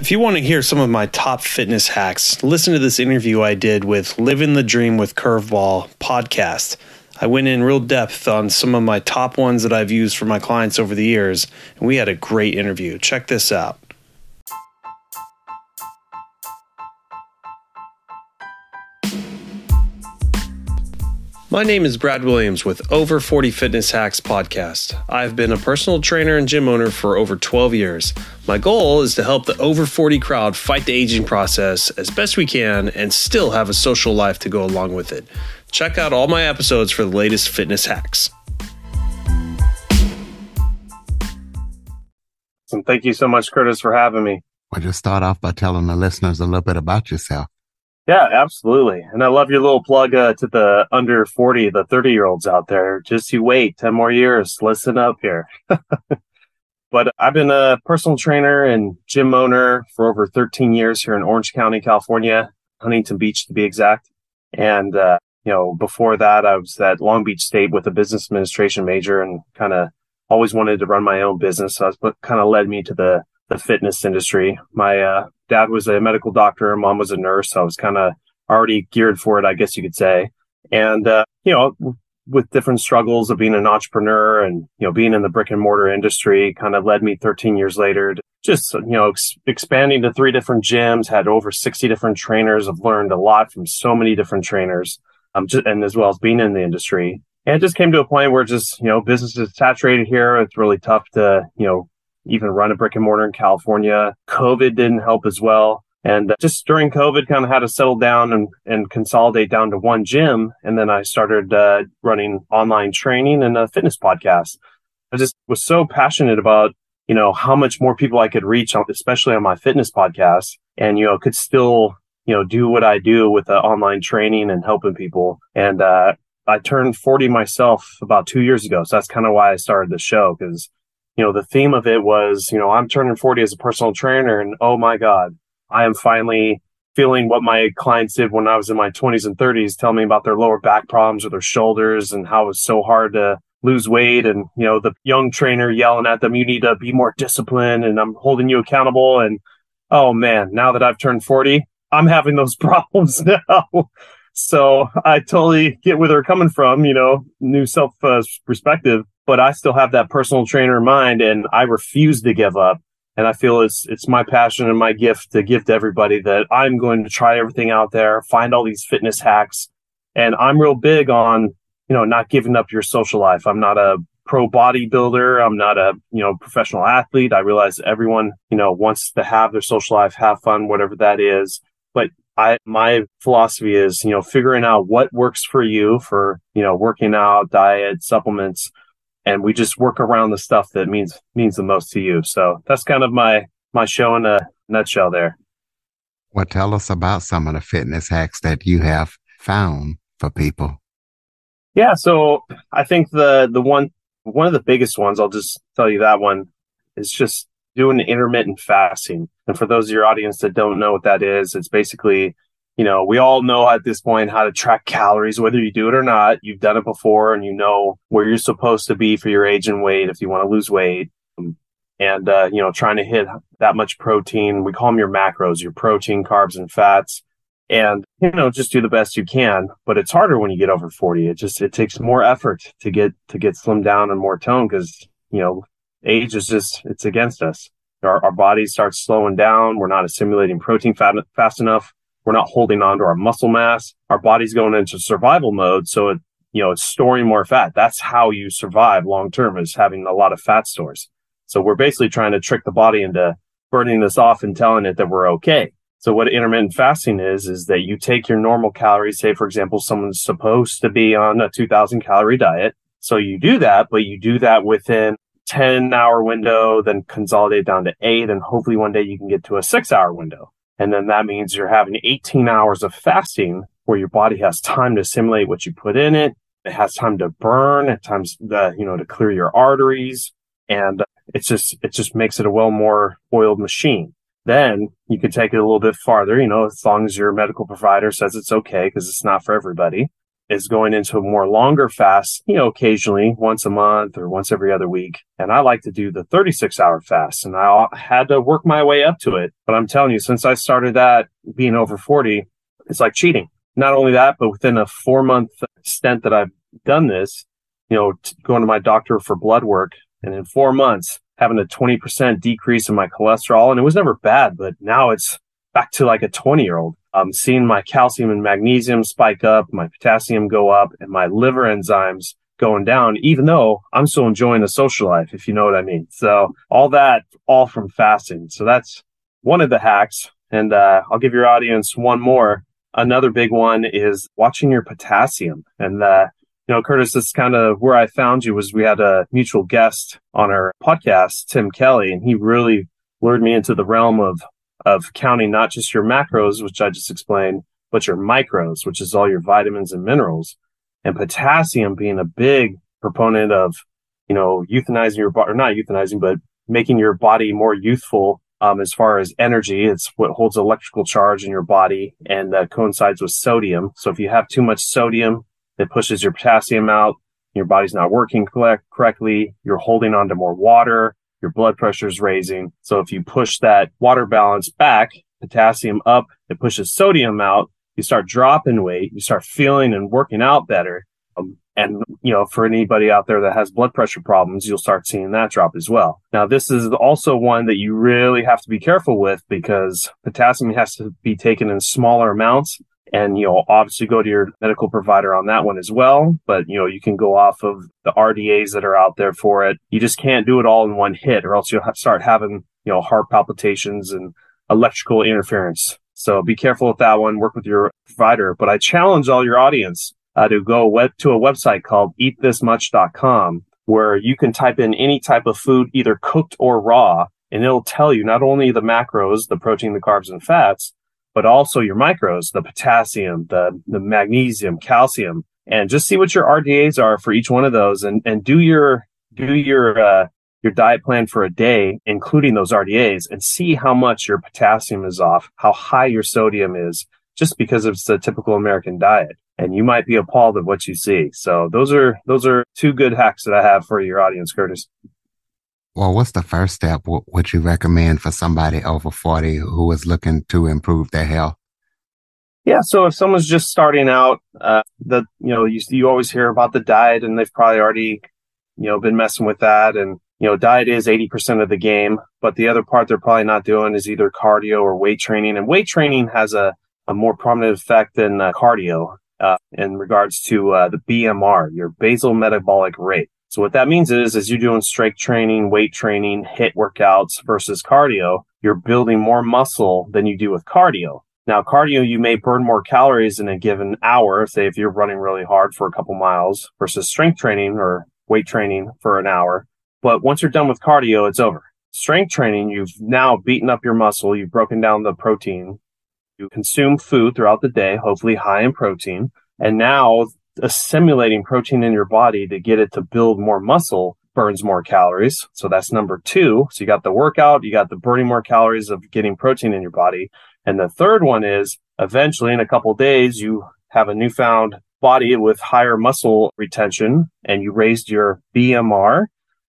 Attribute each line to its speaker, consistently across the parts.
Speaker 1: If you want to hear some of my top fitness hacks, listen to this interview I did with Living the Dream with Curveball podcast. I went in real depth on some of my top ones that I've used for my clients over the years, and we had a great interview. Check this out. My name is Brad Williams with Over 40 Fitness Hacks podcast. I've been a personal trainer and gym owner for over 12 years. My goal is to help the over 40 crowd fight the aging process as best we can and still have a social life to go along with it. Check out all my episodes for the latest fitness hacks. And thank you so much, Curtis, for having me.
Speaker 2: Well, just start off by telling the listeners a little bit about yourself.
Speaker 1: Yeah, absolutely. And I love your little plug uh, to the under 40, the 30 year olds out there. Just you wait 10 more years. Listen up here. but I've been a personal trainer and gym owner for over 13 years here in Orange County, California, Huntington Beach to be exact. And, uh, you know, before that, I was at Long Beach State with a business administration major and kind of always wanted to run my own business. So that's what kind of led me to the, the fitness industry. My, uh, dad was a medical doctor, mom was a nurse. So I was kind of already geared for it, I guess you could say. And, uh, you know, with different struggles of being an entrepreneur and, you know, being in the brick and mortar industry kind of led me 13 years later to just, you know, ex- expanding to three different gyms, had over 60 different trainers. I've learned a lot from so many different trainers, um, just, and as well as being in the industry. And it just came to a point where just, you know, business is saturated here. It's really tough to, you know, even run a brick and mortar in California. COVID didn't help as well. And just during COVID, kind of had to settle down and, and consolidate down to one gym. And then I started uh, running online training and a fitness podcast. I just was so passionate about, you know, how much more people I could reach, especially on my fitness podcast and, you know, could still, you know, do what I do with the online training and helping people. And, uh, I turned 40 myself about two years ago. So that's kind of why I started the show because you know, the theme of it was, you know, I'm turning 40 as a personal trainer and oh my God, I am finally feeling what my clients did when I was in my 20s and 30s, tell me about their lower back problems or their shoulders and how it was so hard to lose weight. And, you know, the young trainer yelling at them, you need to be more disciplined and I'm holding you accountable. And oh man, now that I've turned 40, I'm having those problems now. so I totally get where they're coming from, you know, new self uh, perspective but I still have that personal trainer in mind and I refuse to give up. And I feel it's, it's my passion and my gift to give to everybody that I'm going to try everything out there, find all these fitness hacks. And I'm real big on, you know, not giving up your social life. I'm not a pro bodybuilder. I'm not a, you know, professional athlete. I realize everyone, you know, wants to have their social life, have fun, whatever that is. But I, my philosophy is, you know, figuring out what works for you for, you know, working out, diet, supplements, and we just work around the stuff that means means the most to you. So that's kind of my my show in a nutshell there.
Speaker 2: Well, tell us about some of the fitness hacks that you have found for people.
Speaker 1: Yeah, so I think the the one one of the biggest ones, I'll just tell you that one is just doing intermittent fasting. And for those of your audience that don't know what that is, it's basically you know, we all know at this point how to track calories, whether you do it or not. You've done it before and you know where you're supposed to be for your age and weight if you want to lose weight. And, uh, you know, trying to hit that much protein. We call them your macros, your protein, carbs, and fats. And, you know, just do the best you can. But it's harder when you get over 40. It just, it takes more effort to get, to get slimmed down and more tone because, you know, age is just, it's against us. Our, our bodies start slowing down. We're not assimilating protein fat, fast enough we're not holding on to our muscle mass. Our body's going into survival mode. So it, you know, it's storing more fat. That's how you survive long term is having a lot of fat stores. So we're basically trying to trick the body into burning this off and telling it that we're okay. So what intermittent fasting is, is that you take your normal calories. Say, for example, someone's supposed to be on a 2000 calorie diet. So you do that, but you do that within 10 hour window, then consolidate down to eight. And hopefully one day you can get to a six hour window. And then that means you're having 18 hours of fasting where your body has time to assimilate what you put in it. It has time to burn at times the, you know, to clear your arteries. And it's just, it just makes it a well more oiled machine. Then you can take it a little bit farther, you know, as long as your medical provider says it's okay, because it's not for everybody. Is going into a more longer fast, you know, occasionally once a month or once every other week. And I like to do the 36 hour fast and I had to work my way up to it. But I'm telling you, since I started that being over 40, it's like cheating. Not only that, but within a four month stint that I've done this, you know, going to my doctor for blood work and in four months having a 20% decrease in my cholesterol. And it was never bad, but now it's back to like a 20 year old. I'm seeing my calcium and magnesium spike up, my potassium go up, and my liver enzymes going down, even though I'm still enjoying the social life, if you know what I mean. So all that, all from fasting. So that's one of the hacks. And uh, I'll give your audience one more. Another big one is watching your potassium. And, uh, you know, Curtis, this is kind of where I found you was we had a mutual guest on our podcast, Tim Kelly, and he really lured me into the realm of of counting not just your macros, which I just explained, but your micros, which is all your vitamins and minerals, and potassium being a big proponent of, you know, euthanizing your body, or not euthanizing, but making your body more youthful um, as far as energy. It's what holds electrical charge in your body and uh, coincides with sodium. So if you have too much sodium, it pushes your potassium out. Your body's not working correct, correctly. You're holding on to more water your blood pressure is raising. So if you push that water balance back, potassium up, it pushes sodium out. You start dropping weight. You start feeling and working out better. Um, and, you know, for anybody out there that has blood pressure problems, you'll start seeing that drop as well. Now, this is also one that you really have to be careful with because potassium has to be taken in smaller amounts and you know obviously go to your medical provider on that one as well. But you know you can go off of the rdas that are out there for it. You just can't do it all in one hit or else you'll start having you know heart palpitations and electrical interference. So be careful with that one. Work with your provider. But i challenge all your audience uh, to go web to a website called eatthismuch.com where you can type in any type of food either cooked or raw and it'll tell you not only the macros the protein the carbs and fats but also your micros, the potassium, the, the magnesium, calcium, and just see what your RDAs are for each one of those and, and do your, do your, uh, your diet plan for a day, including those RDAs and see how much your potassium is off, how high your sodium is just because it's the typical American diet. And you might be appalled at what you see. So those are, those are two good hacks that I have for your audience, Curtis.
Speaker 2: Well, what's the first step? What would you recommend for somebody over 40 who is looking to improve their health?
Speaker 1: Yeah, so if someone's just starting out, uh, the you know you you always hear about the diet, and they've probably already you know been messing with that, and you know diet is eighty percent of the game, but the other part they're probably not doing is either cardio or weight training, and weight training has a a more prominent effect than uh, cardio uh, in regards to uh, the BMR, your basal metabolic rate. So what that means is, as you're doing strength training, weight training, HIIT workouts versus cardio, you're building more muscle than you do with cardio. Now, cardio, you may burn more calories in a given hour, say if you're running really hard for a couple miles versus strength training or weight training for an hour. But once you're done with cardio, it's over. Strength training, you've now beaten up your muscle. You've broken down the protein. You consume food throughout the day, hopefully high in protein. And now assimilating protein in your body to get it to build more muscle burns more calories. So that's number two. So you got the workout, you got the burning more calories of getting protein in your body. And the third one is eventually in a couple days, you have a newfound body with higher muscle retention and you raised your BMR,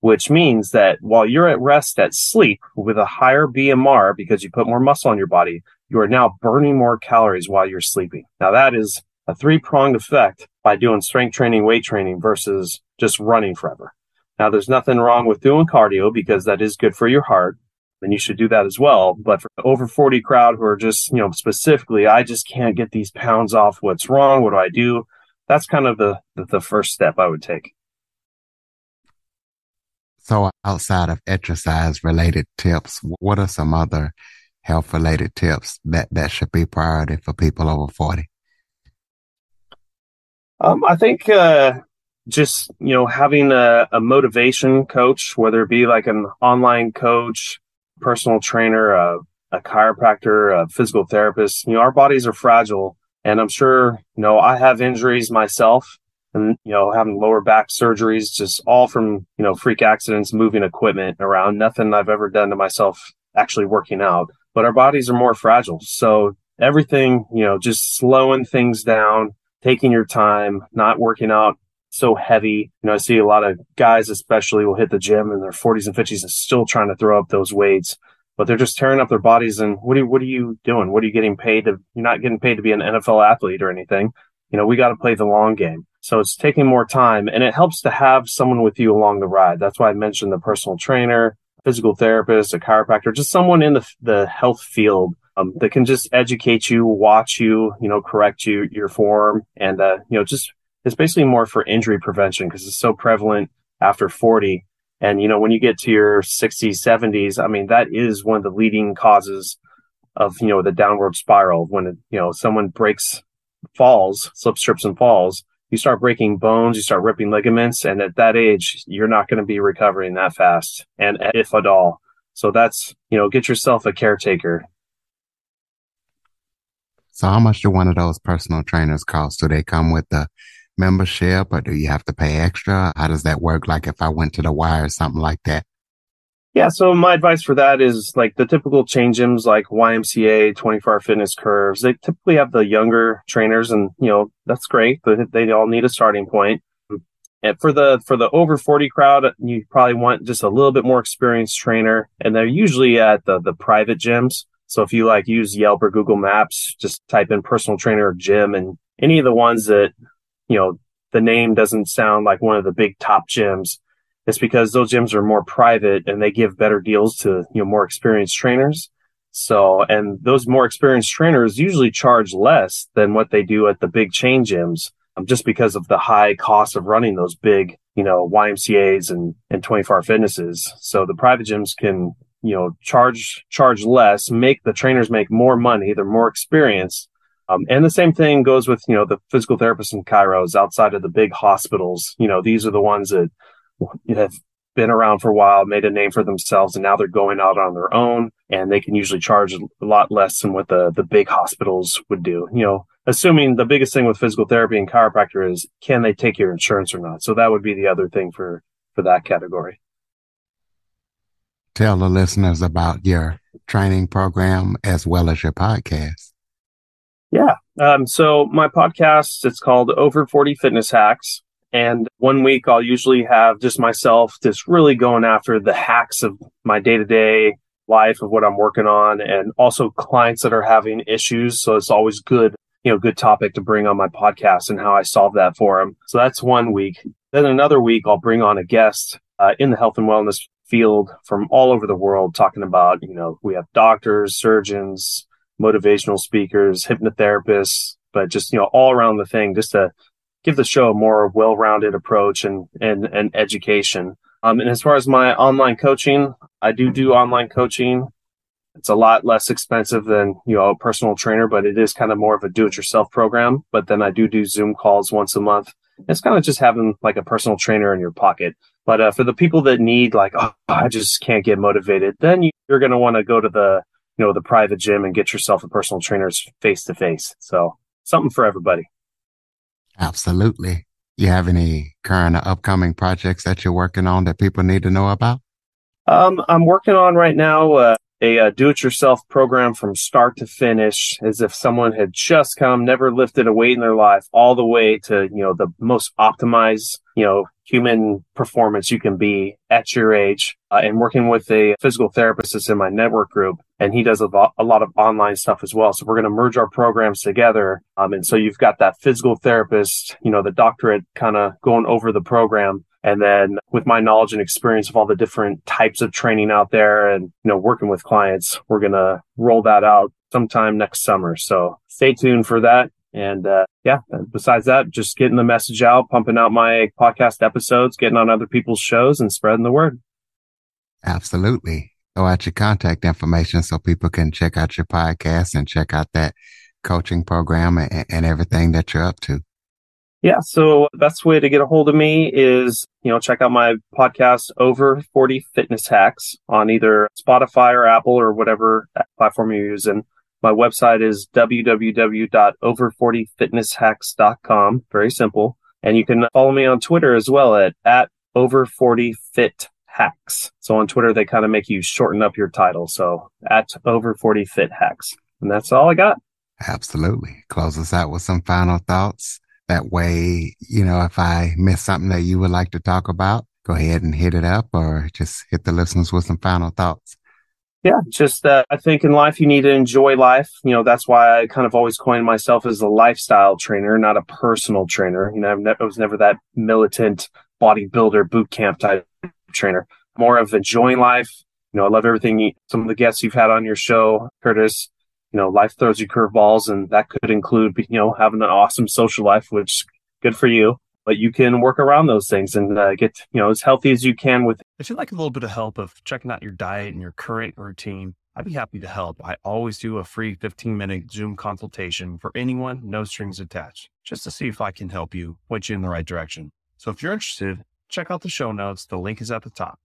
Speaker 1: which means that while you're at rest at sleep with a higher BMR because you put more muscle on your body, you are now burning more calories while you're sleeping. Now that is a three pronged effect by doing strength training, weight training versus just running forever. Now, there's nothing wrong with doing cardio because that is good for your heart and you should do that as well. But for the over 40 crowd who are just, you know, specifically, I just can't get these pounds off. What's wrong? What do I do? That's kind of the, the, the first step I would take.
Speaker 2: So outside of exercise related tips, what are some other health related tips that, that should be priority for people over 40?
Speaker 1: Um, I think uh, just you know having a, a, motivation coach, whether it be like an online coach, personal trainer, a, a chiropractor, a physical therapist. You know, our bodies are fragile, and I'm sure you know I have injuries myself, and you know having lower back surgeries, just all from you know freak accidents, moving equipment around. Nothing I've ever done to myself actually working out, but our bodies are more fragile. So everything, you know, just slowing things down taking your time, not working out so heavy. You know, I see a lot of guys, especially, will hit the gym in their 40s and 50s and still trying to throw up those weights, but they're just tearing up their bodies. And what are you, what are you doing? What are you getting paid to? You're not getting paid to be an NFL athlete or anything. You know, we got to play the long game. So it's taking more time and it helps to have someone with you along the ride. That's why I mentioned the personal trainer, physical therapist, a chiropractor, just someone in the, the health field um, that can just educate you, watch you, you know, correct you, your form, and, uh, you know, just it's basically more for injury prevention because it's so prevalent after 40. And, you know, when you get to your 60s, 70s, I mean, that is one of the leading causes of, you know, the downward spiral. When, it, you know, someone breaks, falls, slips, trips, and falls, you start breaking bones, you start ripping ligaments. And at that age, you're not going to be recovering that fast. And if at all. So that's, you know, get yourself a caretaker.
Speaker 2: So how much do one of those personal trainers cost? Do they come with the membership or do you have to pay extra? How does that work? Like if I went to the wire or something like that?
Speaker 1: Yeah, so my advice for that is like the typical chain gyms like YMCA, 24 hour fitness curves. They typically have the younger trainers and, you know, that's great, but they all need a starting point. And for the for the over 40 crowd, you probably want just a little bit more experienced trainer and they're usually at the the private gyms. So if you like use Yelp or Google Maps, just type in personal trainer or gym and any of the ones that you know, the name doesn't sound like one of the big top gyms. It's because those gyms are more private and they give better deals to, you know, more experienced trainers. So, and those more experienced trainers usually charge less than what they do at the big chain gyms um, just because of the high cost of running those big, you know, YMCAs and, and 24 hour fitnesses. So the private gyms can, you know, charge, charge less, make the trainers make more money. They're more experienced um, and the same thing goes with, you know, the physical therapists and chiros outside of the big hospitals. You know, these are the ones that have been around for a while, made a name for themselves, and now they're going out on their own and they can usually charge a lot less than what the, the big hospitals would do. You know, assuming the biggest thing with physical therapy and chiropractor is can they take your insurance or not? So that would be the other thing for, for that category.
Speaker 2: Tell the listeners about your training program as well as your podcast.
Speaker 1: Yeah. Um, so my podcast, it's called Over 40 Fitness Hacks. And one week I'll usually have just myself just really going after the hacks of my day to day life of what I'm working on and also clients that are having issues. So it's always good, you know, good topic to bring on my podcast and how I solve that for them. So that's one week. Then another week I'll bring on a guest uh, in the health and wellness field from all over the world talking about, you know, we have doctors, surgeons, motivational speakers, hypnotherapists, but just, you know, all around the thing, just to give the show a more well-rounded approach and, and, and education. Um, and as far as my online coaching, I do do online coaching. It's a lot less expensive than, you know, a personal trainer, but it is kind of more of a do-it-yourself program. But then I do do Zoom calls once a month. It's kind of just having like a personal trainer in your pocket. But uh, for the people that need like, oh, I just can't get motivated, then you, you're going to want to go to the you know, the private gym and get yourself a personal trainer's face to face. So something for everybody.
Speaker 2: Absolutely. You have any current or upcoming projects that you're working on that people need to know about?
Speaker 1: Um, I'm working on right now uh, a, uh, do-it-yourself program from start to finish, as if someone had just come, never lifted a weight in their life, all the way to you know the most optimized you know human performance you can be at your age. Uh, and working with a physical therapist that's in my network group and he does a, lot, a lot of online stuff as well. So we're going to merge our programs together. Um, and so you've got that physical therapist you know the doctorate kind of going over the program and then with my knowledge and experience of all the different types of training out there and you know working with clients we're going to roll that out sometime next summer so stay tuned for that and uh, yeah, besides that, just getting the message out, pumping out my podcast episodes, getting on other people's shows and spreading the word.
Speaker 2: Absolutely. Go out your contact information so people can check out your podcast and check out that coaching program and, and everything that you're up to.
Speaker 1: Yeah. So best way to get a hold of me is, you know, check out my podcast over 40 fitness hacks on either Spotify or Apple or whatever platform you're using. My website is www.over40fitnesshacks.com. Very simple. And you can follow me on Twitter as well at, at over40fithacks. So on Twitter, they kind of make you shorten up your title. So at over40fithacks. And that's all I got.
Speaker 2: Absolutely. Close us out with some final thoughts. That way, you know, if I miss something that you would like to talk about, go ahead and hit it up or just hit the listeners with some final thoughts.
Speaker 1: Yeah, just uh, I think in life you need to enjoy life. You know, that's why I kind of always coined myself as a lifestyle trainer, not a personal trainer. You know, ne- I was never that militant bodybuilder boot camp type trainer. More of enjoying life. You know, I love everything. Some of the guests you've had on your show, Curtis. You know, life throws you curveballs, and that could include you know having an awesome social life, which good for you but you can work around those things and uh, get you know as healthy as you can with
Speaker 3: if you'd like a little bit of help of checking out your diet and your current routine i'd be happy to help. I always do a free 15 minute zoom consultation for anyone no strings attached just to see if i can help you point you in the right direction. So if you're interested check out the show notes. The link is at the top